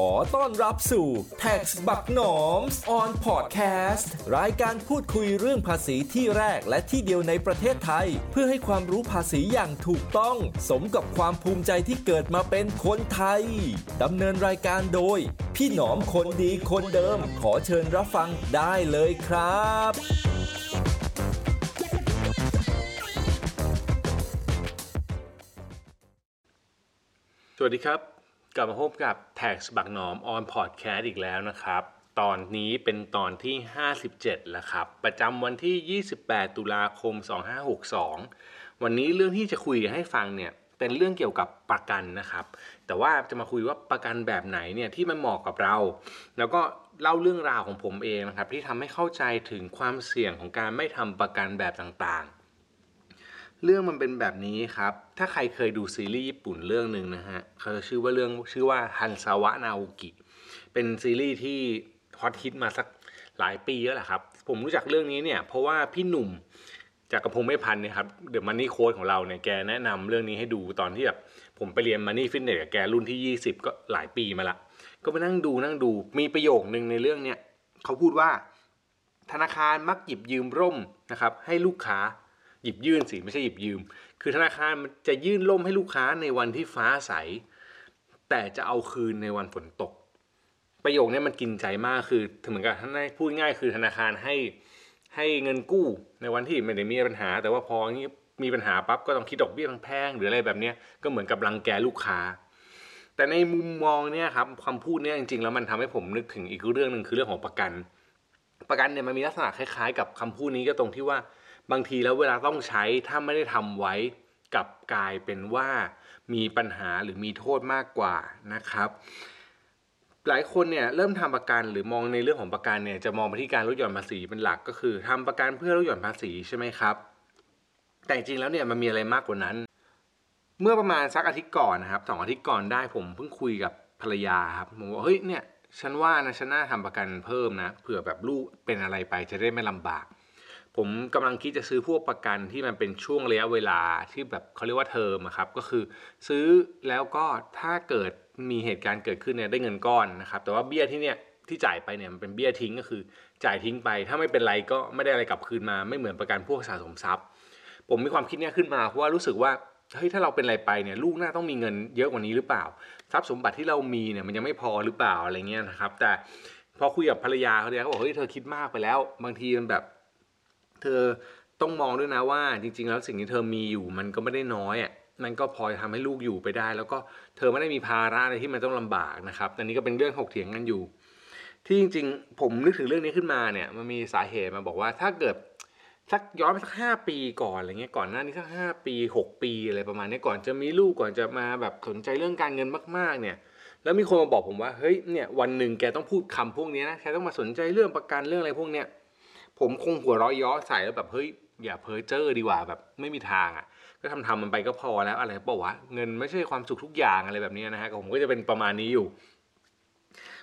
ขอต้อนรับสู่ Tax บักหนอม on podcast รายการพูดคุยเรื่องภาษีที่แรกและที่เดียวในประเทศไทย เพื่อให้ความรู้ภาษีอย่างถูกต้อง สมกับความภูมิใจที่เกิดมาเป็นคนไทยดำเนินรายการโดย พี่หนอมคนดีคนเดิม ขอเชิญรับฟังได้เลยครับสวัสดีครับ กลับมาพบกับ Tax บักหนอม on podcast อีกแล้วนะครับ ตอนนี้เป็นตอนที่ 57 แล้วครับ ประจำวันที่ 28 ตุลาคม 2562 วันนี้เรื่องที่จะคุยให้ฟังเนี่ย เป็นเรื่องเกี่ยวกับประกันนะครับ แต่ว่าจะมาคุยว่าประกันแบบไหนเนี่ยที่มันเหมาะกับเรา แล้วก็เล่าเรื่องราวของผมเองนะครับ ที่ทำให้เข้าใจถึงความเสี่ยงของการไม่ทำประกันแบบต่างๆ เรื่องมันเป็นแบบนี้ครับ ถ้าใครเคยดูซีรีส์ญี่ปุ่นเรื่องหนึ่งนะฮะเขาจะชื่อว่าเรื่องชื่อว่าฮันซาวะนาโอกิ เป็นซีรีส์ที่ฮอตฮิตมาสักหลายปีแล้วแหละครับ ผมรู้จักเรื่องนี้เนี่ยเพราะว่าพี่หนุ่มจักรพงษ์ เมษพันธุ์เนี่ยครับ The Money Coach ของเราเนี่ยแกแนะนำเรื่องนี้ให้ดูตอนที่แบบผมไปเรียน Money Fitness กับแกรุ่นที่ 20 ก็หลายปีมาละ ก็ไปนั่งดูนั่งดูมีประโยคนึงในเรื่องเนี่ยเขาพูดว่า ธนาคารมักหยิบยืมร่มนะครับให้ลูกค้าหยิบยื่นสิไม่ใช่หยิบยืม คือธนาคารมันจะยื่นร่มให้ลูกค้าในวันที่ฟ้าใส แต่จะเอาคืนในวันฝนตก ประโยคนี้มันกินใจมากคือเหมือนกับท่านได้พูดง่ายคือธนาคารให้ให้เงินกู้ในวันที่ไม่ได้มีปัญหา แต่ว่าพอนี้มีปัญหาปั๊บก็ต้องคิดดอกเบี้ยแพงๆหรืออะไรแบบนี้ก็เหมือนกับรังแกลูกค้า แต่ในมุมมองเนี่ยครับคำพูดเนี่ยจริงๆแล้วมันทำให้ผมนึกถึงอีกเรื่องหนึ่งคือเรื่องของประกัน ประกันเนี่ยมันมีลักษณะคล้ายๆ กับคำพูดนี้ก็ตรงที่ว่า บางทีแล้วเวลาต้องใช้ถ้าไม่ได้ทำไว้กับกลายเป็นว่ามีปัญหาหรือมีโทษมากกว่านะครับ หลายคนเนี่ยเริ่มทำประกันหรือมองในเรื่องของประกันเนี่ยจะมองไปที่การลดหย่อนภาษีเป็นหลักก็คือทำประกันเพื่อลดหย่อนภาษีใช่ไหมครับ แต่จริงแล้วเนี่ยมันมีอะไรมากกว่านั้น เมื่อประมาณสักอาทิตย์ก่อนนะครับสองอาทิตย์ก่อนได้ผมเพิ่งคุยกับภรรยาครับผมว่าเฮ้ยเนี่ยฉันว่านะฉันน่าทำประกันเพิ่มนะเผื่อแบบลูกเป็นอะไรไปจะได้ไม่ลำบาก ผมกำลังคิดจะซื้อพวกประกันที่มันเป็นช่วงระยะเวลาที่แบบเขาเรียกว่าเทอมครับก็คือซื้อแล้วก็ถ้าเกิดมีเหตุการณ์เกิดขึ้นเนี่ยได้เงินก้อนนะครับแต่ว่าเบี้ยที่เนี่ยที่จ่ายไปเนี่ยมันเป็นเบี้ยทิ้งก็คือจ่ายทิ้งไป ถ้าไม่เป็นไรก็ไม่ได้อะไรกลับคืนมา ไม่เหมือนประกันพวกสะสมทรัพย์ ผมมีความคิดเนี้ยขึ้นมาเพราะว่ารู้สึกว่าเฮ้ยถ้าเราเป็นอะไรไปเนี่ยลูกน่าต้องมีเงินเยอะกว่านี้หรือเปล่า ทรัพย์สมบัติที่เรามีเนี่ยมันยังไม่พอหรือเปล่าอะไรเงี้ยนะครับ แต่พอคุยกับภรรยาเขาเนี่ยเขาบอกเฮ้ยเธอคิดมากไปแล้ว บางทีมันแบบ เธอต้องมองด้วยนะว่าจริง ๆ แล้วสิ่งที่เธอมีอยู่มันก็ไม่ได้น้อยอะมันก็พอจะทำให้ลูกอยู่ไปได้ แล้วก็เธอไม่ได้มีภาระอะไรที่มันต้องลำบากนะครับอันนี้ก็เป็นเรื่องถกเถียงกันอยู่ ที่จริง ๆ ผมนึกถึงเรื่องนี้ขึ้นมาเนี่ยมันมีสาเหตุมาบอกว่าถ้าเกิดสักย้อนไปสักห้าปีก่อนอะไรเงี้ยก่อนหน้านี้สักห้าปีหกปีอะไรประมาณนี้ก่อนจะมีลูกก่อนจะมาแบบสนใจเรื่องการเงินมาก ๆ เนี่ย แล้วมีคนมาบอกผมว่าเฮ้ยเนี่ยวันหนึ่งแกต้องพูดคำพวกนี้นะแกต้องมาสนใจเรื่องประกันเรื่องอะไรพวกเนี้ย ผมคงหัวเร้อยย้อใส่แล้วแบบเฮ้ยอย่าเพ้อเจ้อดีกว่าแบบไม่มีทางอะก็ทำทำมันไปก็พอแล้วอะไรเปล่าวะเงินไม่ใช่ความสุขทุกอย่างอะไรแบบนี้นะฮะผมก็จะเป็นประมาณนี้อยู่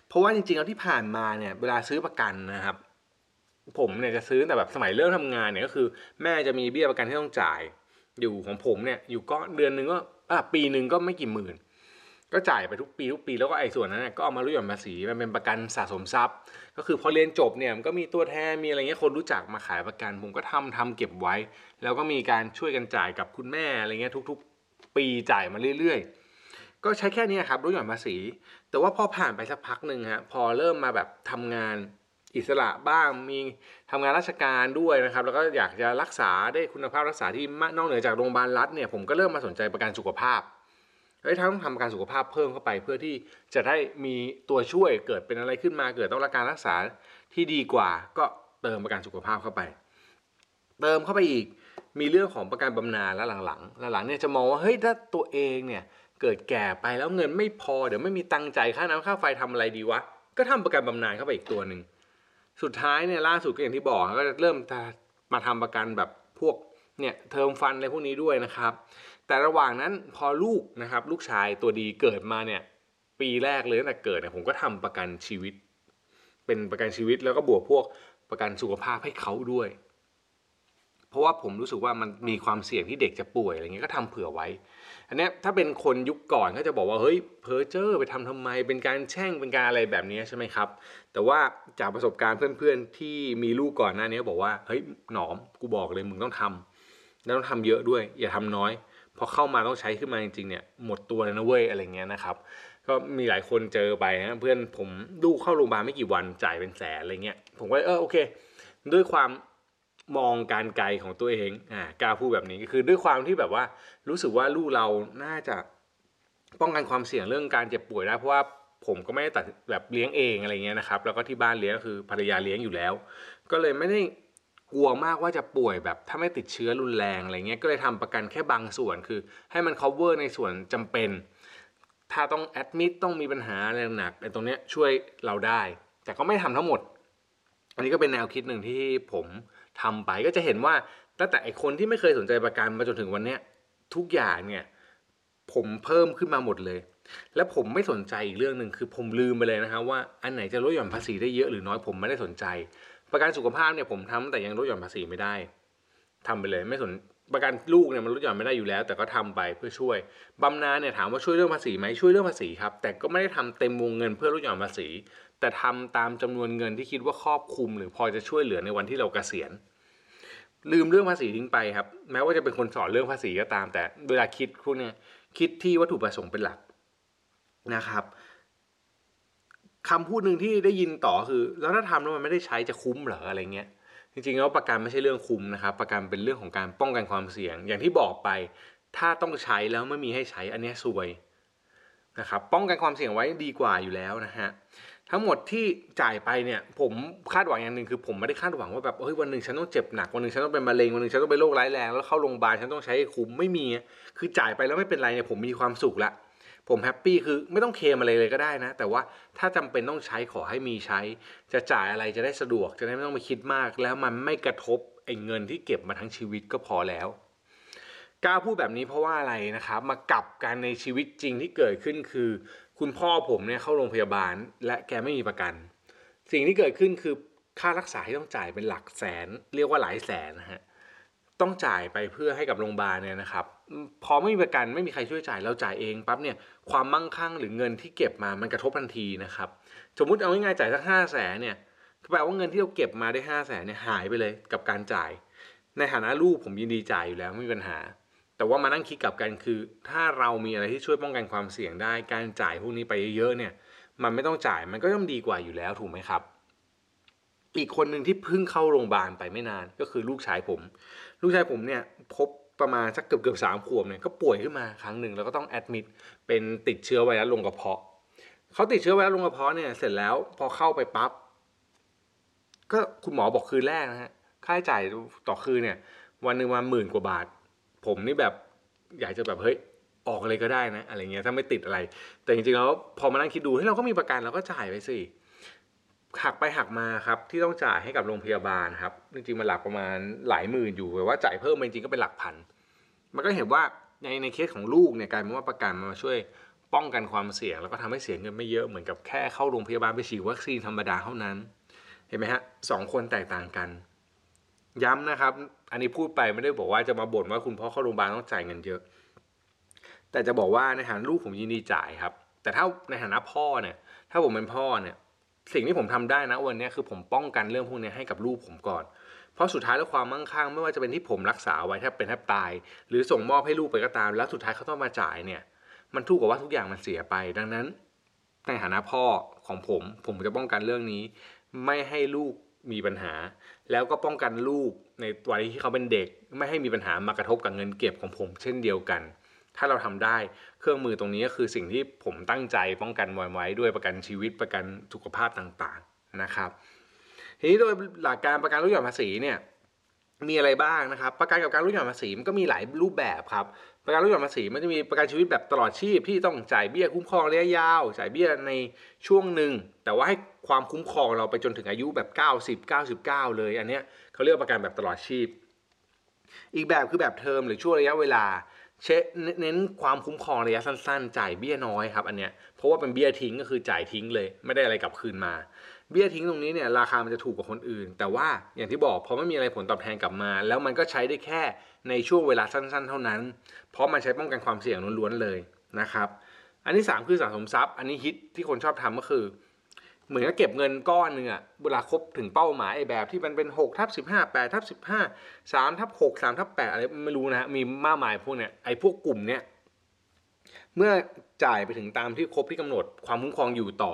เพราะว่าจริงๆแล้วที่ผ่านมาเนี่ยเวลาซื้อประกันนะครับ ผมเนี่ยจะซื้อแต่แบบสมัยเริ่มทำงานเนี่ยก็คือ แม่จะมีเบี้ยประกันที่ต้องจ่าย อยู่ของผมเนี่ยอยู่ก็เดือนหนึ่งก็อะปีหนึ่งก็ไม่กี่หมื่น ก็จ่ายไปทุกปีทุกปีแล้วก็ไอ้ส่วนนั้นก็เอามาลดหย่อนภาษีมันเป็นประกันสะสมทรัพย์ ก็คือพอเรียนจบเนี่ยมันก็มีตัวแทนมีอะไรเงี้ยคนรู้จักมาขายประกันผมก็ทำทำเก็บไว้ แล้วก็มีการช่วยกันจ่ายกับคุณแม่อะไรเงี้ยทุก ๆ ปีจ่ายมาเรื่อย ๆ ก็ใช้แค่นี้ครับลดหย่อนภาษี แต่ว่าพอผ่านไปสักพักหนึ่งฮะพอเริ่มมาแบบทำงานอิสระบ้างมีทำงานราชการด้วยนะครับ แล้วก็อยากจะรักษาได้คุณภาพรักษาที่นอกเหนือจากโรงพยาบาลรัฐเนี่ยผมก็เริ่มมาสนใจประกันสุขภาพ เฮ้ยถ้าต้องทำกันสุขภาพเพิ่มเข้าไปเพื่อที่จะได้มีตัวช่วยเกิดเป็นอะไรขึ้นมาเกิดต้องรับการรักษาที่ดีกว่า ก็เติมประกันสุขภาพเข้าไป เติมเข้าไปอีกมีเรื่องของประกันบำนาญแล้วหลังๆหลังๆเนี่ยจะมองว่าเฮ้ยถ้าตัวเองเนี่ยเกิดแก่ไปแล้วเงินไม่พอเดี๋ยวไม่มีตังค์จ่ายค่าน้ำค่าไฟทำอะไรดีวะก็ทำประกันบำนาญเข้าไปอีกตัวหนึ่งสุดท้ายเนี่ยล่าสุดก็อย่างที่บอกก็จะเริ่มมาทำประกันแบบพวก เนี่ยเทอมฟันอะไรพวกนี้ด้วยนะครับ แต่ระหว่างนั้นพอลูกนะครับลูกชายตัวดีเกิดมาเนี่ยปีแรกเลยตั้งแต่เกิดเนี่ยผมก็ทำประกันชีวิต เป็นประกันชีวิตแล้วก็บวกพวกประกันสุขภาพให้เขาด้วย เพราะว่าผมรู้สึกว่ามันมีความเสี่ยงที่เด็กจะป่วยอะไรเงี้ยก็ทำเผื่อไว้ อันนี้ถ้าเป็นคนยุคก่อนก็จะบอกว่าเฮ้ยเพอเจอร์ไปทำทำไม เป็นการแช่งเป็นการอะไรแบบนี้ใช่ไหมครับ แต่ว่าจากประสบการณ์เพื่อนๆที่มีลูกก่อนหน้านี้บอกว่าเฮ้ยหนอมกูบอกเลยมึงต้องทำ แล้วต้องทำเยอะด้วย อย่าทำน้อยพอเข้ามาต้องใช้ขึ้นมาจริงๆเนี่ยหมดตัวเลยนะเว้ยอะไรเงี้ยนะครับ ก็มีหลายคนเจอไปนะเพื่อนผมลูกเข้าโรงพยาบาลไม่กี่วันจ่ายเป็นแสนอะไรเงี้ยผมก็เออโอเค ด้วยความมองการไกลของตัวเองอ่ากล้าพูดแบบนี้คือด้วยความที่แบบว่ารู้สึกว่าลูกเราน่าจะป้องกันความเสี่ยงเรื่องการเจ็บป่วยได้เพราะว่าผมก็ไม่ได้ตัดแบบเลี้ยงเองอะไรเงี้ยนะครับ แล้วก็ที่บ้านเลี้ยงก็คือภรรยาเลี้ยงอยู่แล้ว ก็เลยไม่ได้ กลัวมากว่าจะป่วยแบบถ้าไม่ติดเชื้อรุนแรงอะไรเงี้ยก็เลยทำประกันแค่บางส่วนคือ ให้มัน cover ในส่วนจำเป็น ถ้าต้องแอดมิดต้องมีปัญหาอะไรหนักไอ้ตรงเนี้ยช่วยเราได้ แต่ก็ไม่ทำทั้งหมด อันนี้ก็เป็นแนวคิดหนึ่งที่ผมทำไปก็จะเห็นว่าตั้งแต่ไอคนที่ไม่เคยสนใจประกันมาจนถึงวันเนี้ยทุกอย่างเนี่ยผมเพิ่มขึ้นมาหมดเลย และผมไม่สนใจอีกเรื่องหนึ่งคือผมลืมไปเลยนะครับว่าอันไหนจะลดหย่อนภาษีได้เยอะหรือน้อยผมไม่ได้สนใจ ประกันสุขภาพเนี่ยผมทำแต่ยังลดหย่อนภาษีไม่ได้ทำไปเลยไม่สนประกันลูกเนี่ยมันลดหย่อนไม่ได้อยู่แล้ว แต่ก็ทำไปเพื่อช่วยบำนาญเนี่ยถามว่าช่วยเรื่องภาษีไหมช่วยเรื่องภาษีครับแต่ก็ไม่ได้ทำเต็มวงเงินเพื่อลดหย่อนภาษี แต่ทำตามจำนวนเงินที่คิดว่าครอบคลุม หรือพอจะช่วยเหลือในวันที่เราเกษียณ ลืมเรื่องภาษีทิ้งไปครับ แม้ว่าจะเป็นคนสอนเรื่องภาษีก็ตาม แต่เวลาคิดพวกเนี้ยคิดที่วัตถุประสงค์เป็นหลักนะครับ คำพูดหนึ่งที่ได้ยินต่อคือ แล้วถ้าทำแล้วมันไม่ได้ใช้จะคุ้มเหรออะไรเงี้ยจริงๆแล้วประกันไม่ใช่เรื่องคุ้มนะครับ ประกันเป็นเรื่องของการป้องกันความเสี่ยง อย่างที่บอกไป ถ้าต้องใช้แล้วไม่มีให้ใช้อันนี้ซวยนะครับป้องกันความเสี่ยงไว้ดีกว่าอยู่แล้วนะฮะทั้งหมดที่จ่ายไปเนี่ยผมคาดหวังอย่างหนึ่งคือ ผมไม่ได้คาดหวังว่าแบบเฮ้ยวันหนึ่งฉันต้องเจ็บหนักวันหนึ่งฉันต้องเป็นมะเร็งวันหนึ่งฉันต้องเป็นโรคร้ายแรงแล้วเข้าโรงพยาบาลฉันต้องใช้คุ้มไม่มี คือจ่ายไปแล้วไม่เป็นไรเนี่ยผมมีความสุขละ ผม happy คือไม่ต้องเคลมอะไรเลยก็ได้นะ แต่ว่าถ้าจำเป็นต้องใช้ขอให้มีใช้ จะจ่ายอะไรจะได้สะดวกจะได้ไม่ต้องไปคิดมาก แล้วมันไม่กระทบไอ้เงินที่เก็บมาทั้งชีวิตก็พอแล้วกล้าพูดแบบนี้เพราะว่าอะไรนะครับมากับกันในชีวิตจริงที่เกิดขึ้นคือ คุณพ่อผมเนี่ยเข้าโรงพยาบาล และแกไม่มีประกัน สิ่งที่เกิดขึ้นคือค่ารักษาที่ต้องจ่ายเป็นหลักแสน เรียกว่าหลายแสนนะฮะต้องจ่ายไปเพื่อให้กับโรงพยาบาลเนี่ยนะครับ พอไม่มีประกันไม่มีใครช่วยจ่ายเราจ่ายเองปั๊บเนี่ยความมั่งคั่งหรือเงินที่เก็บมามันกระทบทันทีนะครับ สมมุติเอาง่ายๆจ่ายสักห้าแสนเนี่ยแปลว่าเงินที่เราเก็บมาได้ห้าแสนเนี่ยหายไปเลยกับการจ่าย ในฐานะลูกผมยินดีจ่ายอยู่แล้วไม่มีปัญหา แต่ว่ามานั่งคิดกับกันคือ ถ้าเรามีอะไรที่ช่วยป้องกันความเสี่ยงได้ การจ่ายพวกนี้ไปเยอะๆเนี่ยมันไม่ต้องจ่ายมันก็ย่อมดีกว่าอยู่แล้วถูกไหมครับอีกคนหนึ่งที่เพิ่งเข้าโรงพยาบาลไปไม่นานก็คือลูกชายผม ลูกชายผมเนี่ยพบ ประมาณสักเกือบเกือบสามขวบเนี่ยก็ป่วยขึ้นมาครั้งหนึ่งแล้วก็ต้องแอดมิดเป็นติดเชื้อไวรัสลงกระเพาะเขาติดเชื้อไวรัสลงกระเพาะเนี่ยเสร็จแล้วพอเข้าไปปั๊บก็คุณหมอบอกคืนแรกนะฮะค่าใช้จ่ายต่อคืนเนี่ย วันหนึ่งมาหมื่นกว่าบาท ผมนี่แบบอยากจะแบบเฮ้ยออกเลยก็ได้นะอะไรเงี้ยถ้าไม่ติดอะไร แต่จริงๆแล้วพอมานั่งคิดดูให้เราก็มีประกันเราก็จ่ายไปสิ หักไปหักมาครับที่ต้องจ่ายให้กับโรงพยาบาลครับจริงๆมันหลักประมาณหลายหมื่นอยู่แต่ว่าจ่ายเพิ่มจริงๆก็เป็นหลักพัน มันก็เห็นว่าในในเคสของลูกเนี่ยกลายเป็นว่าประกันมาช่วยป้องกันความเสี่ยง แล้วก็ทำให้เสียเงินไม่เยอะเหมือนกับแค่เข้าโรงพยาบาลไปฉีดวัคซีนธรรมดาเท่านั้น เห็นไหมฮะสองคนแตกต่างกัน ย้ำนะครับ อันนี้พูดไปไม่ได้บอกว่าจะมาบ่นว่าคุณพ่อเข้าโรงพยาบาลต้องจ่ายเงินเยอะ แต่จะบอกว่าในฐานะลูกผมยินดีจ่ายครับ แต่ถ้าในฐานะพ่อเนี่ย ถ้าผมเป็นพ่อเนี่ย สิ่งที่ผมทำได้นะวันนี้คือผมป้องกันเรื่องพวกนี้ให้กับลูกผมก่อน เพราะสุดท้ายแล้วความมั่งคั่งไม่ว่าจะเป็นที่ผมรักษาไว้แทบเป็นแทบตาย หรือส่งมอบให้ลูกไปก็ตาม แล้วสุดท้ายเขาต้องมาจ่ายเนี่ยมันทุกข์กับว่าทุกอย่างมันเสียไป ดังนั้น ในฐานะพ่อของผม ผมจะป้องกันเรื่องนี้ ไม่ให้ลูกมีปัญหา แล้วก็ป้องกันลูกในวัยที่เขาเป็นเด็ก ไม่ให้มีปัญหามากระทบกับเงินเก็บของผม เช่นเดียวกัน ถ้าเราทำได้เครื่องมือตรงนี้ก็คือสิ่งที่ผมตั้งใจป้องกันไว้ด้วยประกันชีวิตประกันสุขภาพต่างๆนะครับ ทีนี้โดยหลักการประกันลดหย่อนภาษีเนี่ยมีอะไรบ้างนะครับ ประกันกับการลดหย่อนภาษีมันก็มีหลายรูปแบบครับประกันลดหย่อนภาษีมันจะมีประกันชีวิตแบบตลอดชีพที่ต้องจ่ายเบี้ยคุ้มครองระยะยาว จ่ายเบี้ยในช่วงหนึ่งแต่ว่าให้ความคุ้มครองเราไปจนถึงอายุแบบ 90 99 เลย อันเนี้ยเขาเรียกประกันแบบตลอดชีพ อีกแบบคือแบบเทอมหรือช่วงระยะเวลา เชเน้นความคุ้มครองระยะสั้น ๆ จ่ายเบี้ยน้อยครับอันเนี้ยเพราะว่าเป็นเบี้ยทิ้งก็คือจ่ายทิ้งเลยไม่ได้อะไรกลับคืนมา เบี้ยทิ้งตรงนี้เนี่ยราคามันจะถูกกว่าคนอื่น แต่ว่าอย่างที่บอกพอไม่มีอะไรผลตอบแทนกลับมา แล้วมันก็ใช้ได้แค่ในช่วงเวลาสั้น ๆ เท่านั้น เพราะมันใช้ป้องกันความเสี่ยงล้วนๆเลยนะครับ อันที่ 3 คือสะสมทรัพย์ อันนี้ฮิตที่คนชอบทำก็คือ เหมือนกับเก็บเงินก้อนหนึ่งอะเวลาครบถึงเป้าหมายไอ้แบบที่มันเป็น6ทับ15 8ทับ15 3ทับ6 3ทับ8อะไรไม่รู้นะฮะมีมากมายพวกเนี้ยไอ้พวกกลุ่มเนี้ยเมื่อจ่ายไปถึงตามที่ครบที่กำหนดความคุ้มครองอยู่ต่อ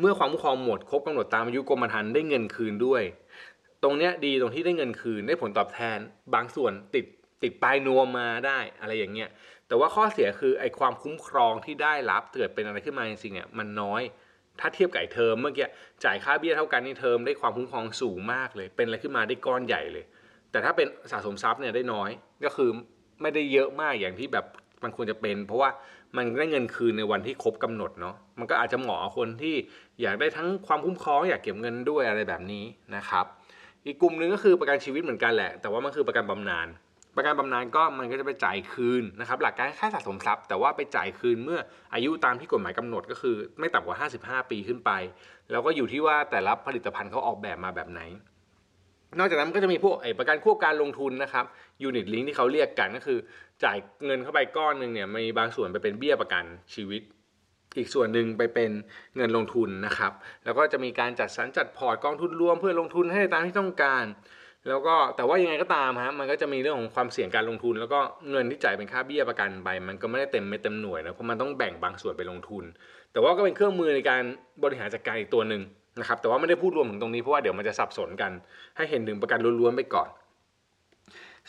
เมื่อความคุ้มครองหมดครบกำหนดตามอายุกรมธรรม์ได้เงินคืนด้วย ตรงเนี้ยดีตรงที่ได้เงินคืนได้ผลตอบแทน บางส่วนติดติดปลายนวมมาได้อะไรอย่างเงี้ยแต่ว่าข้อเสียคือไอ้ความคุ้มครองที่ได้รับเกิดเป็นอะไรขึ้นมาจริงๆเนี่ยมันน้อย ถ้าเทียบกับไอเทอมเมื่อกี้จ่ายค่าเบี้ยเท่ากันนี่เทอมได้ความคุ้มครองสูงมากเลย เป็นอะไรขึ้นมาได้ก้อนใหญ่เลย แต่ถ้าเป็นสะสมทรัพย์เนี่ยได้น้อยก็คือไม่ได้เยอะมากอย่างที่แบบมันควรจะเป็น เพราะว่ามันได้เงินคืนในวันที่ครบกำหนดเนาะมันก็อาจจะเหมาะคนที่อยากได้ทั้งความคุ้มครองอยากเก็บเงินด้วยอะไรแบบนี้นะครับ อีกกลุ่มหนึ่งก็คือประกันชีวิตเหมือนกันแหละ แต่ว่ามันคือประกันบำนาญ ประกันบำนาญก็มันก็จะไปจ่ายคืนนะครับหลักการค่าสะสมทรัพย์ แต่ว่าไปจ่ายคืนเมื่ออายุตามที่กฎหมายกำหนดก็คือไม่ต่ำกว่า 55 ปีขึ้นไป แล้วก็อยู่ที่ว่าแต่ละผลิตภัณฑ์เขาออกแบบมาแบบไหน นอกจากนั้นก็จะมีพวกไอ้ประกันควบการลงทุนนะครับยูนิตลิงที่เขาเรียกกันก็คือ จ่ายเงินเข้าไปก้อนหนึ่งเนี่ยมีบางส่วนไปเป็นเบี้ยประกันชีวิต อีกส่วนหนึ่งไปเป็นเงินลงทุนนะครับแล้วก็จะมีการจัดสรรจัดพอร์ตกองทุนรวมเพื่อลงทุนให้ตามที่ต้องการ แล้วก็แต่ว่ายังไงก็ตามฮะมันก็จะมีเรื่องของความเสี่ยงการลงทุน แล้วก็เงินที่จ่ายเป็นค่าเบี้ยประกันไป มันก็ไม่ได้เต็มไม่เต็มหน่วยนะเพราะมันต้องแบ่งบางส่วนไปลงทุน แต่ว่าก็เป็นเครื่องมือในการบริหารจัดการอีกตัวหนึ่งนะครับแต่ว่าไม่ได้พูดรวมถึงตรงนี้เพราะว่าเดี๋ยวมันจะสับสนกัน ให้เห็นถึงประกันล้วนๆไปก่อน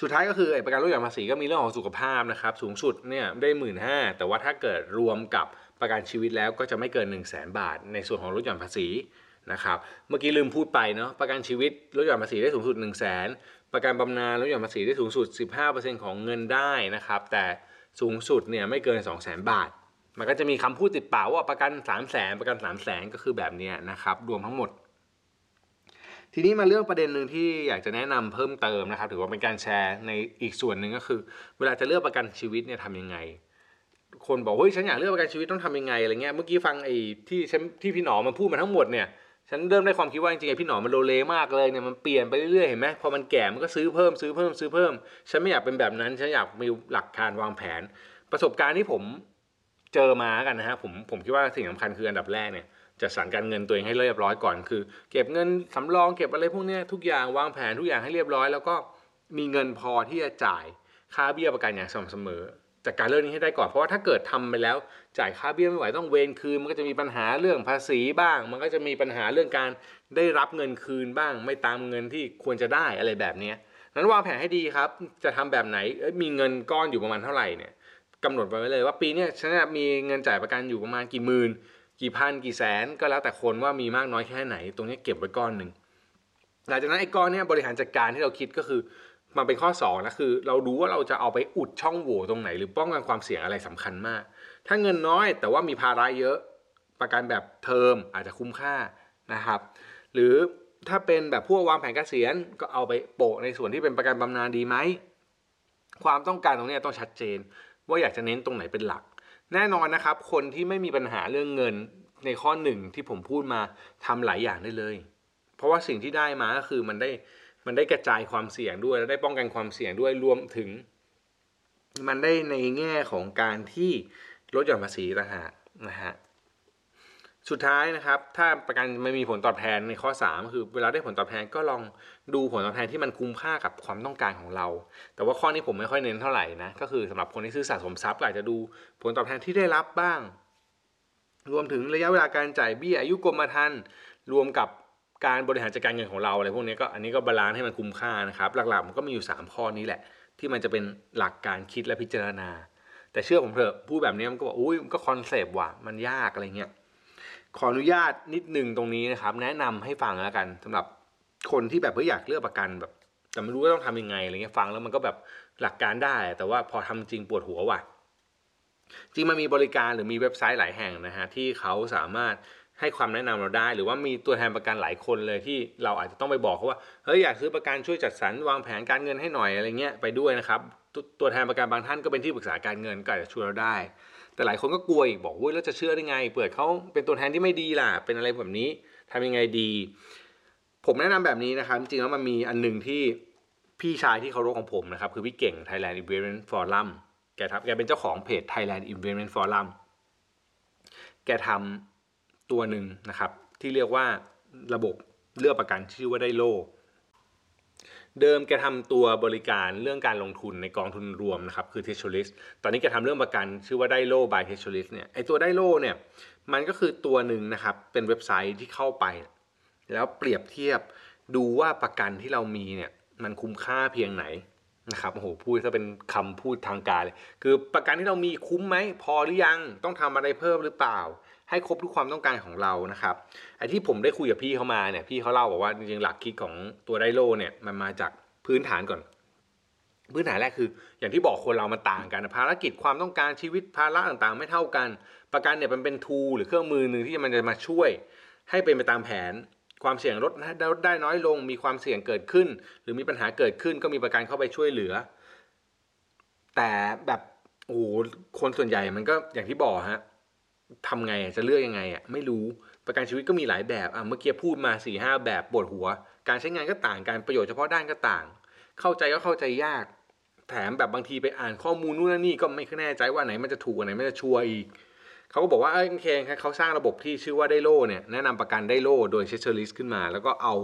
สุดท้ายก็คือไอ้ประกันลดหย่อนภาษีก็มีเรื่องของสุขภาพนะครับสูงสุดเนี่ยได้หมื่นห้าแต่ว่าถ้าเกิดรวมกับประกันชีวิตแล้วก็จะไม่เกิน 1 0 0 0 0แบาท ในส่วนของลดหย่อนภาษี นะครับเมื่อกี้ลืมพูดไปเนาะประกันชีวิตลดหย่อนภาษีได้สูงสุด 1 0 0 0 0แประกันบำนาญลดหย่อนภาษีได้สูงสุด 15%ของเงินได้นะครับแต่สูงสุดเนี่ยไม่เกิน 2 0 0 0 0 0 บาท มันก็จะมีคำพูดติดปากว่าประกัน 3 0 0 0 0 0ประกัน 3 0 0 0 0 0 ก็คือแบบนี้นะครับรวมทั้งหมด ทีนี้มาเรื่องประเด็นหนึ่งที่อยากจะแนะนำเพิ่มเติมนะครับถือว่าเป็นการแชร์ในอีกส่วนหนึ่งก็คือ เวลาจะเลือกประกันชีวิตเนี่ยทำยังไงคนบอกเฮ้ยฉันอยากเลือกประกันชีวิตต้องทำยังไงอะไรเงี้ยเมื่อกี้ฟังไอ้ที่ฉันที่พี่หนอมันพูดมาทั้งหมดเนี่ย ฉันเริ่มได้ความคิดว่าจริงๆไอ้พี่หนอมันโลเลมากเลยเนี่ยมันเปลี่ยนไปเรื่อยๆเห็นไหมพอมันแก่มันก็ซื้อเพิ่มซื้อเพิ่มซื้อเพิ่ม ฉันไม่อยากเป็นแบบนั้นฉันอยากมีหลักการวางแผน ประสบการณ์ที่ผมเจอมากันนะฮะผมผมคิดว่าสิ่งสำคัญคืออันดับแรกเนี่ยจัดสรรการเงินตัวเองให้เรียบร้อยก่อนคือ เก็บเงินสำรองเก็บอะไรพวกเนี้ยทุกอย่างวางแผนทุกอย่างให้เรียบร้อย แล้วก็มีเงินพอที่จะจ่ายค่าเบี้ยประกันอย่างสม่ำเสมอ จากการเรื่องนี้ให้ได้ก่อนเพราะว่าถ้าเกิดทำไปแล้วจ่ายค่าเบี้ยไม่ไหวต้องเวนคืน มันก็จะมีปัญหาเรื่องภาษีบ้าง มันก็จะมีปัญหาเรื่องการได้รับเงินคืนบ้าง ไม่ตามเงินที่ควรจะได้อะไรแบบนี้นั้นวางแผนให้ดีครับ จะทำแบบไหนมีเงินก้อนอยู่ประมาณเท่าไหร่เนี่ยกำหนดไว้เลยว่าปีนี้ฉันมีเงินจ่ายประกันอยู่ประมาณกี่หมื่นกี่พันกี่แสนก็แล้วแต่คนว่ามีมากน้อยแค่ไหน ตรงนี้เก็บไว้ก้อนหนึ่งหลังจากนั้นไอ้ก้อนนี้บริหารจัดการที่เราคิดก็คือ มันเป็นข้อ2นะคือ เรารู้ว่าเราจะเอาไปอุดช่องโหว่ตรงไหน หรือป้องกันความเสี่ยงอะไรสำคัญมาก ถ้าเงินน้อยแต่ว่ามีภาระเยอะประกันแบบเทอมอาจจะคุ้มค่านะครับ หรือถ้าเป็นแบบพวกวางแผนเกษียณก็เอาไปโปะในส่วนที่เป็นประกันบำนาญดีไหมความต้องการตรงนี้ต้องชัดเจน ว่าอยากจะเน้นตรงไหนเป็นหลัก แน่นอนนะครับ คนที่ไม่มีปัญหาเรื่องเงินในข้อหนึ่งที่ผมพูดมาทำหลายอย่างได้เลย เพราะว่าสิ่งที่ได้มาก็คือมันได้ มันได้กระจายความเสี่ยงด้วย และได้ป้องกันความเสี่ยงด้วยรวมถึง มันได้ในแง่ของการที่ลดหย่อนภาษีต่างหากนะฮะสุดท้ายนะครับ ถ้าประกันไม่มีผลตอบแทนในข้อ 3 คือเวลาได้ผลตอบแทนก็ลองดูผลตอบแทนที่มันคุ้มค่ากับความต้องการของเรา แต่ว่าข้อนี้ผมไม่ค่อยเน้นเท่าไหร่นะ ก็คือสำหรับคนที่ซื้อสะสมทรัพย์อาจจะดูผลตอบแทนที่ได้รับบ้าง รวมถึงระยะเวลาการจ่ายเบี้ยอายุกรมธรรม์รวมกับ การบริหารจัดการเงินของเราอะไรพวกนี้ก็อันนี้ก็ balance ให้มันคุ้มค่านะครับ หลักๆมันก็มีอยู่ 3 ข้อนี้แหละ ที่มันจะเป็นหลักการคิดและพิจารณา แต่เชื่อผมเถอะพูดแบบนี้มันก็บอกอุ้ยมันก็ concept ว่ะมันยากอะไรเงี้ยขออนุญาตนิดหนึ่งตรงนี้นะครับ แนะนำให้ฟังแล้วกันสำหรับคนที่แบบเอออยากเลือกประกันแบบ แต่ไม่รู้ว่าต้องทำยังไงอะไรเงี้ยฟังแล้วมันก็แบบหลักการได้ แต่ว่าพอทำจริงปวดหัวว่ะจริงมันมีบริการหรือมีเว็บไซต์หลายแห่งนะฮะที่เขาสามารถ ให้ความแนะนำเราได้ หรือว่ามีตัวแทนประกันหลายคนเลยที่เราอาจจะต้องไปบอกเขาว่าเฮ้ยอยากซื้อประกันช่วยจัดสรรวางแผนการเงินให้หน่อยอะไรเงี้ยไปด้วยนะครับตตัวแทนประกันบางท่านก็เป็นที่ปรึกษาการเงินก็อาจจะช่วยเราได้ แต่หลายคนก็กลัวอีกบอกว่าแล้วจะเชื่อได้ไง เปิดเขาเป็นตัวแทนที่ไม่ดีล่ะเป็นอะไรแบบนี้ทำยังไงดี ผมแนะนำแบบนี้นะครับ จริงๆแล้วมันมีอันหนึ่งที่พี่ชายที่เคารพของผมนะครับคือพี่เก่ง Thailand Investment Forum แกทำแกเป็นเจ้าของเพจ Thailand Investment Forum แกทำ ตัวหนึ่งนะครับ ที่เรียกว่าระบบเลือกประกันชื่อว่าได้โล เดิมแกทำตัวบริการเรื่องการลงทุนในกองทุนรวมนะครับคือ t e s h o r i s ตอนนี้แกทำเรื่องประกันชื่อว่าได้โล by t e s h o r i s เนี่ยไอตัวได้โลเนี่ยมันก็คือตัวหนึ่งนะครับเป็นเว็บไซต์ที่เข้าไป แล้วเปรียบเทียบดูว่าประกันที่เรามีเนี่ยมันคุ้มค่าเพียงไหนนะครับโอ้โหพูดถ้าเป็นคำพูดทางการเลย คือประกันที่เรามีคุ้มไหมพอหรือยังต้องทำอะไรเพิ่มหรือเปล่า ให้ครบทุกความต้องการของเรานะครับไอ้ที่ผมได้คุยกับพี่เขามาเนี่ยพี่เขาเล่าบอกว่าจริงๆหลักคิดของตัวไดโลเนี่ยมันมาจากพื้นฐานก่อน พื้นฐานแรกคือ อย่างที่บอกคนเรามันต่างกันภารกิจความต้องการชีวิตภาระต่างๆ ไม่เท่ากัน ประกันเนี่ยมันเป็นทูหรือเครื่องมือหนึ่งที่มันจะมาช่วย ให้เป็นไปตามแผนความเสี่ยงลดได้น้อยลง มีความเสี่ยงเกิดขึ้น หรือมีปัญหาเกิดขึ้นก็มีประกันเข้าไปช่วยเหลือ แต่แบบโอ้คนส่วนใหญ่มันก็อย่างที่บอกฮะ ทำไงจะเลือกยังไงอะไม่รู้ประกันชีวิตก็มีหลายแบบอะเมื่อกี้พูดมาสี่ห้าแบบปวดหัว การใช้งานก็ต่างกันประโยชน์เฉพาะด้านก็ต่าง เข้าใจก็เข้าใจยาก แถมแบบบางทีไปอ่านข้อมูลนู่นนี่ก็ไม่แน่ใจว่าไหนมันจะถูกไหนมันจะชัวร์อีก เขาก็บอกว่าเออโอเคเขาสร้างระบบที่ชื่อว่า Dailo เนี่ยแนะนำประกัน Dailo โดย Treasurist ขึ้นมา แล้วก็เอา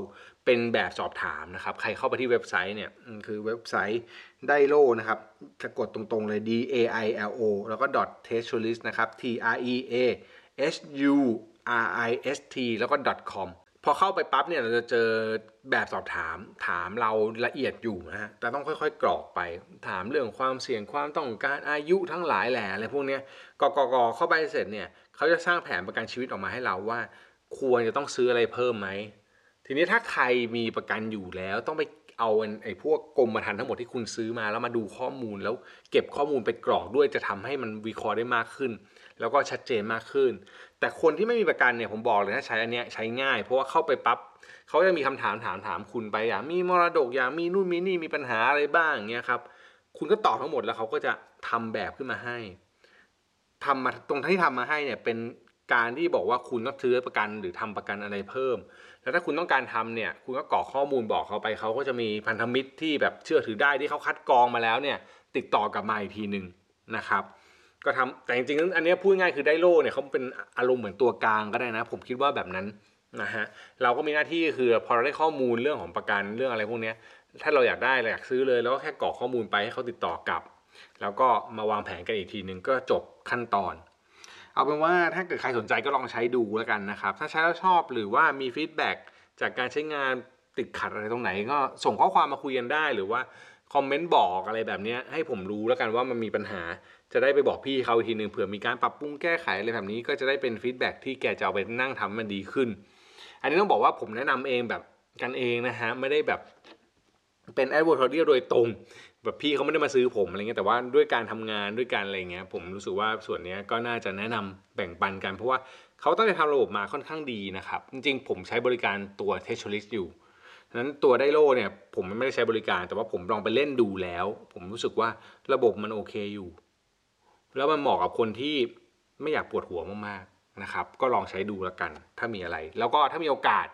เป็นแบบสอบถามนะครับ ใครเข้าไปที่เว็บไซต์เนี่ยคือเว็บไซต์ Dailo นะครับจะกดตรงๆเลย D A I L O แล้วก็ dot t e s t l i s t นะครับ T R E A S U R I S T แล้วก็ .com พอเข้าไปปั๊บเนี่ยเราจะเจอแบบสอบถาม ถามเราละเอียดอยู่นะฮะแต่ต้องค่อยๆ กรอกไป ถามเรื่องความเสี่ยงความต้องการอายุทั้งหลายแหล่อะไรพวกนี้กกกเข้าไปเสร็จเนี่ยเขาจะสร้างแผนประกันชีวิตออกมาให้เราว่า ควรจะต้องซื้ออะไรเพิ่มไหมทีนี้ถ้าใครมีประกันอยู่แล้วต้องไป เอาไอ้พวกกรมธรรม์ทั้งหมดที่คุณซื้อมาแล้วมาดูข้อมูลแล้วเก็บข้อมูลไปกรอกด้วยจะทำให้มันวิเคราะห์ได้มากขึ้น แล้วก็ชัดเจนมากขึ้น แต่คนที่ไม่มีประกันเนี่ยผมบอกเลยนะใช้อันเนี้ยใช้ง่าย เพราะว่าเข้าไปปั๊บเขาจะมีคำถามถามถามคุณไปอยากมีมรดกอยากมีนู่นมีนี่มีปัญหาอะไรบ้างเงี้ยครับคุณก็ตอบทั้งหมดแล้วเขาก็จะทำแบบขึ้นมาให้ทำมาตรงที่ทำมาให้เนี่ยเป็นการที่บอกว่าคุณต้องซื้อประกันหรือทำประกันอะไรเพิ่ม แล้วถ้าคุณต้องการทำเนี่ย คุณก็กรอกข้อมูลบอกเขาไปเขาก็จะมีพันธมิตรที่แบบเชื่อถือได้ที่เขาคัดกรองมาแล้วเนี่ย ติดต่อกลับมาอีกทีหนึ่งนะครับ ก็ทำแต่จริงๆอันนี้พูดง่ายคือได้โล่เนี่ยเขาเป็นอารมณ์เหมือนตัวกลางก็ได้นะ ผมคิดว่าแบบนั้นนะฮะเราก็มีหน้าที่คือพอเราได้ข้อมูลเรื่องของประกันเรื่องอะไรพวกนี้ถ้าเราอยากได้เราอยากซื้อเลยแล้วก็แค่กรอกข้อมูลไปให้เขาติดต่อกลับ แล้วก็มาวางแผนกันอีกทีหนึ่งก็จบขั้นตอน เอาเป็นว่าถ้าเกิดใครสนใจก็ลองใช้ดูแล้วกันนะครับ ถ้าใช้แล้วชอบหรือว่ามีฟีดแบ็กจากการใช้งานติดขัดอะไรตรงไหน ก็ส่งข้อความมาคุยกันได้หรือว่าคอมเมนต์บอกอะไรแบบนี้ให้ผมรู้แล้วกันว่ามันมีปัญหา จะได้ไปบอกพี่เขาอีกทีหนึ่งเผื่อมีการปรับปรุงแก้ไขอะไรแบบนี้ก็จะได้เป็น feedback ที่แกจะเอาไปนั่งทำมันดีขึ้น อันนี้ต้องบอกว่าผมแนะนำเองแบบกันเองนะฮะไม่ได้แบบเป็น advertorial โดยตรง แบบพี่เขาไม่ได้มาซื้อผมอะไรเงี้ยแต่ว่าด้วยการทำงานด้วยการอะไรเงี้ยผมรู้สึกว่าส่วนนี้ก็น่าจะแนะนำแบ่งปันกัน เพราะว่าเขาตั้งใจทำระบบมาค่อนข้างดีนะครับ จริงๆ ผมใช้บริการตัว Treasurist อยู่นั้นตัวไดโลเนี่ยผมไม่ได้ใช้บริการ แต่ว่าผมลองไปเล่นดูแล้ว ผมรู้สึกว่าระบบมันโอเคอยู่ แล้วมันเหมาะกับคนที่ไม่อยากปวดหัวมากๆนะครับ ก็ลองใช้ดูแล้วกัน ถ้ามีอะไร แล้วก็ถ้ามีโอกาส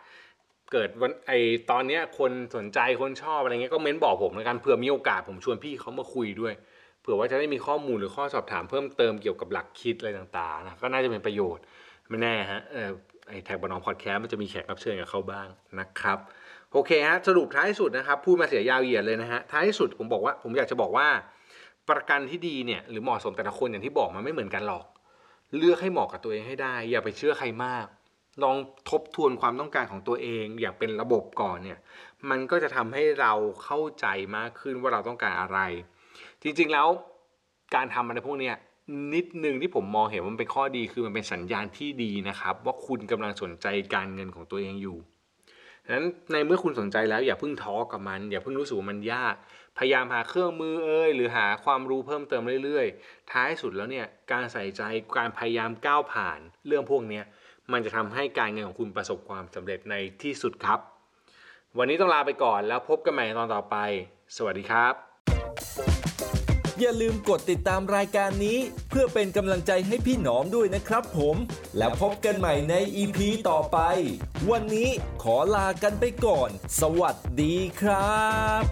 เกิดวันไอตอนเนี้ยคนสนใจคนชอบอะไรเงี้ยก็เม้นบอกผมแล้วกันเผื่อมีโอกาสผมชวนพี่เขามาคุยด้วยเผื่อว่าจะได้มีข้อมูลหรือข้อสอบถามเพิ่มเติมเกี่ยวกับหลักคิดอะไรต่างๆนะก็น่าจะเป็นประโยชน์ไม่แน่ฮะเออไอแท็กบอนองพอดแคสต์มันจะมีแขกรับเชิญกับเขาบ้างนะครับโอเคฮะสรุปท้ายสุดนะครับพูดมาเสียยาวเหยียดเลยนะฮะท้ายสุดผมบอกว่าผมอยากจะบอกว่า ประกันที่ดีเนี่ยหรือเหมาะสมแต่ละคนอย่างที่บอกมันไม่เหมือนกันหรอก เลือกให้เหมาะกับตัวเองให้ได้ อย่าไปเชื่อใครมาก ลองทบทวนความต้องการของตัวเองอย่างเป็นระบบก่อนเนี่ย มันก็จะทำให้เราเข้าใจมากขึ้นว่าเราต้องการอะไร จริงๆแล้วการทำอะไรพวกเนี้ยนิดนึงที่ผมมองเห็นมันเป็นข้อดีคือมันเป็นสัญญาณที่ดีนะครับ ว่าคุณกำลังสนใจการเงินของตัวเองอยู่ดังนั้นในเมื่อคุณสนใจแล้วอย่าเพิ่งท้อกับมัน อย่าเพิ่งรู้สึกว่ามันยาก พยายามหาเครื่องมือเอ้ยหรือหาความรู้เพิ่มเติมเรื่อยๆ ท้ายสุดแล้วเนี่ยการใส่ใจการพยายามก้าวผ่านเรื่องพวกนี้ มันจะทำให้การเงินของคุณประสบความสำเร็จในที่สุดครับ วันนี้ต้องลาไปก่อนแล้วพบกันใหม่ตอนต่อไป สวัสดีครับ อย่าลืมกดติดตามรายการนี้ เพื่อเป็นกำลังใจให้พี่หนอมด้วยนะครับผม แล้วพบกันใหม่ใน EP ต่อไป วันนี้ขอลากันไปก่อน สวัสดีครับ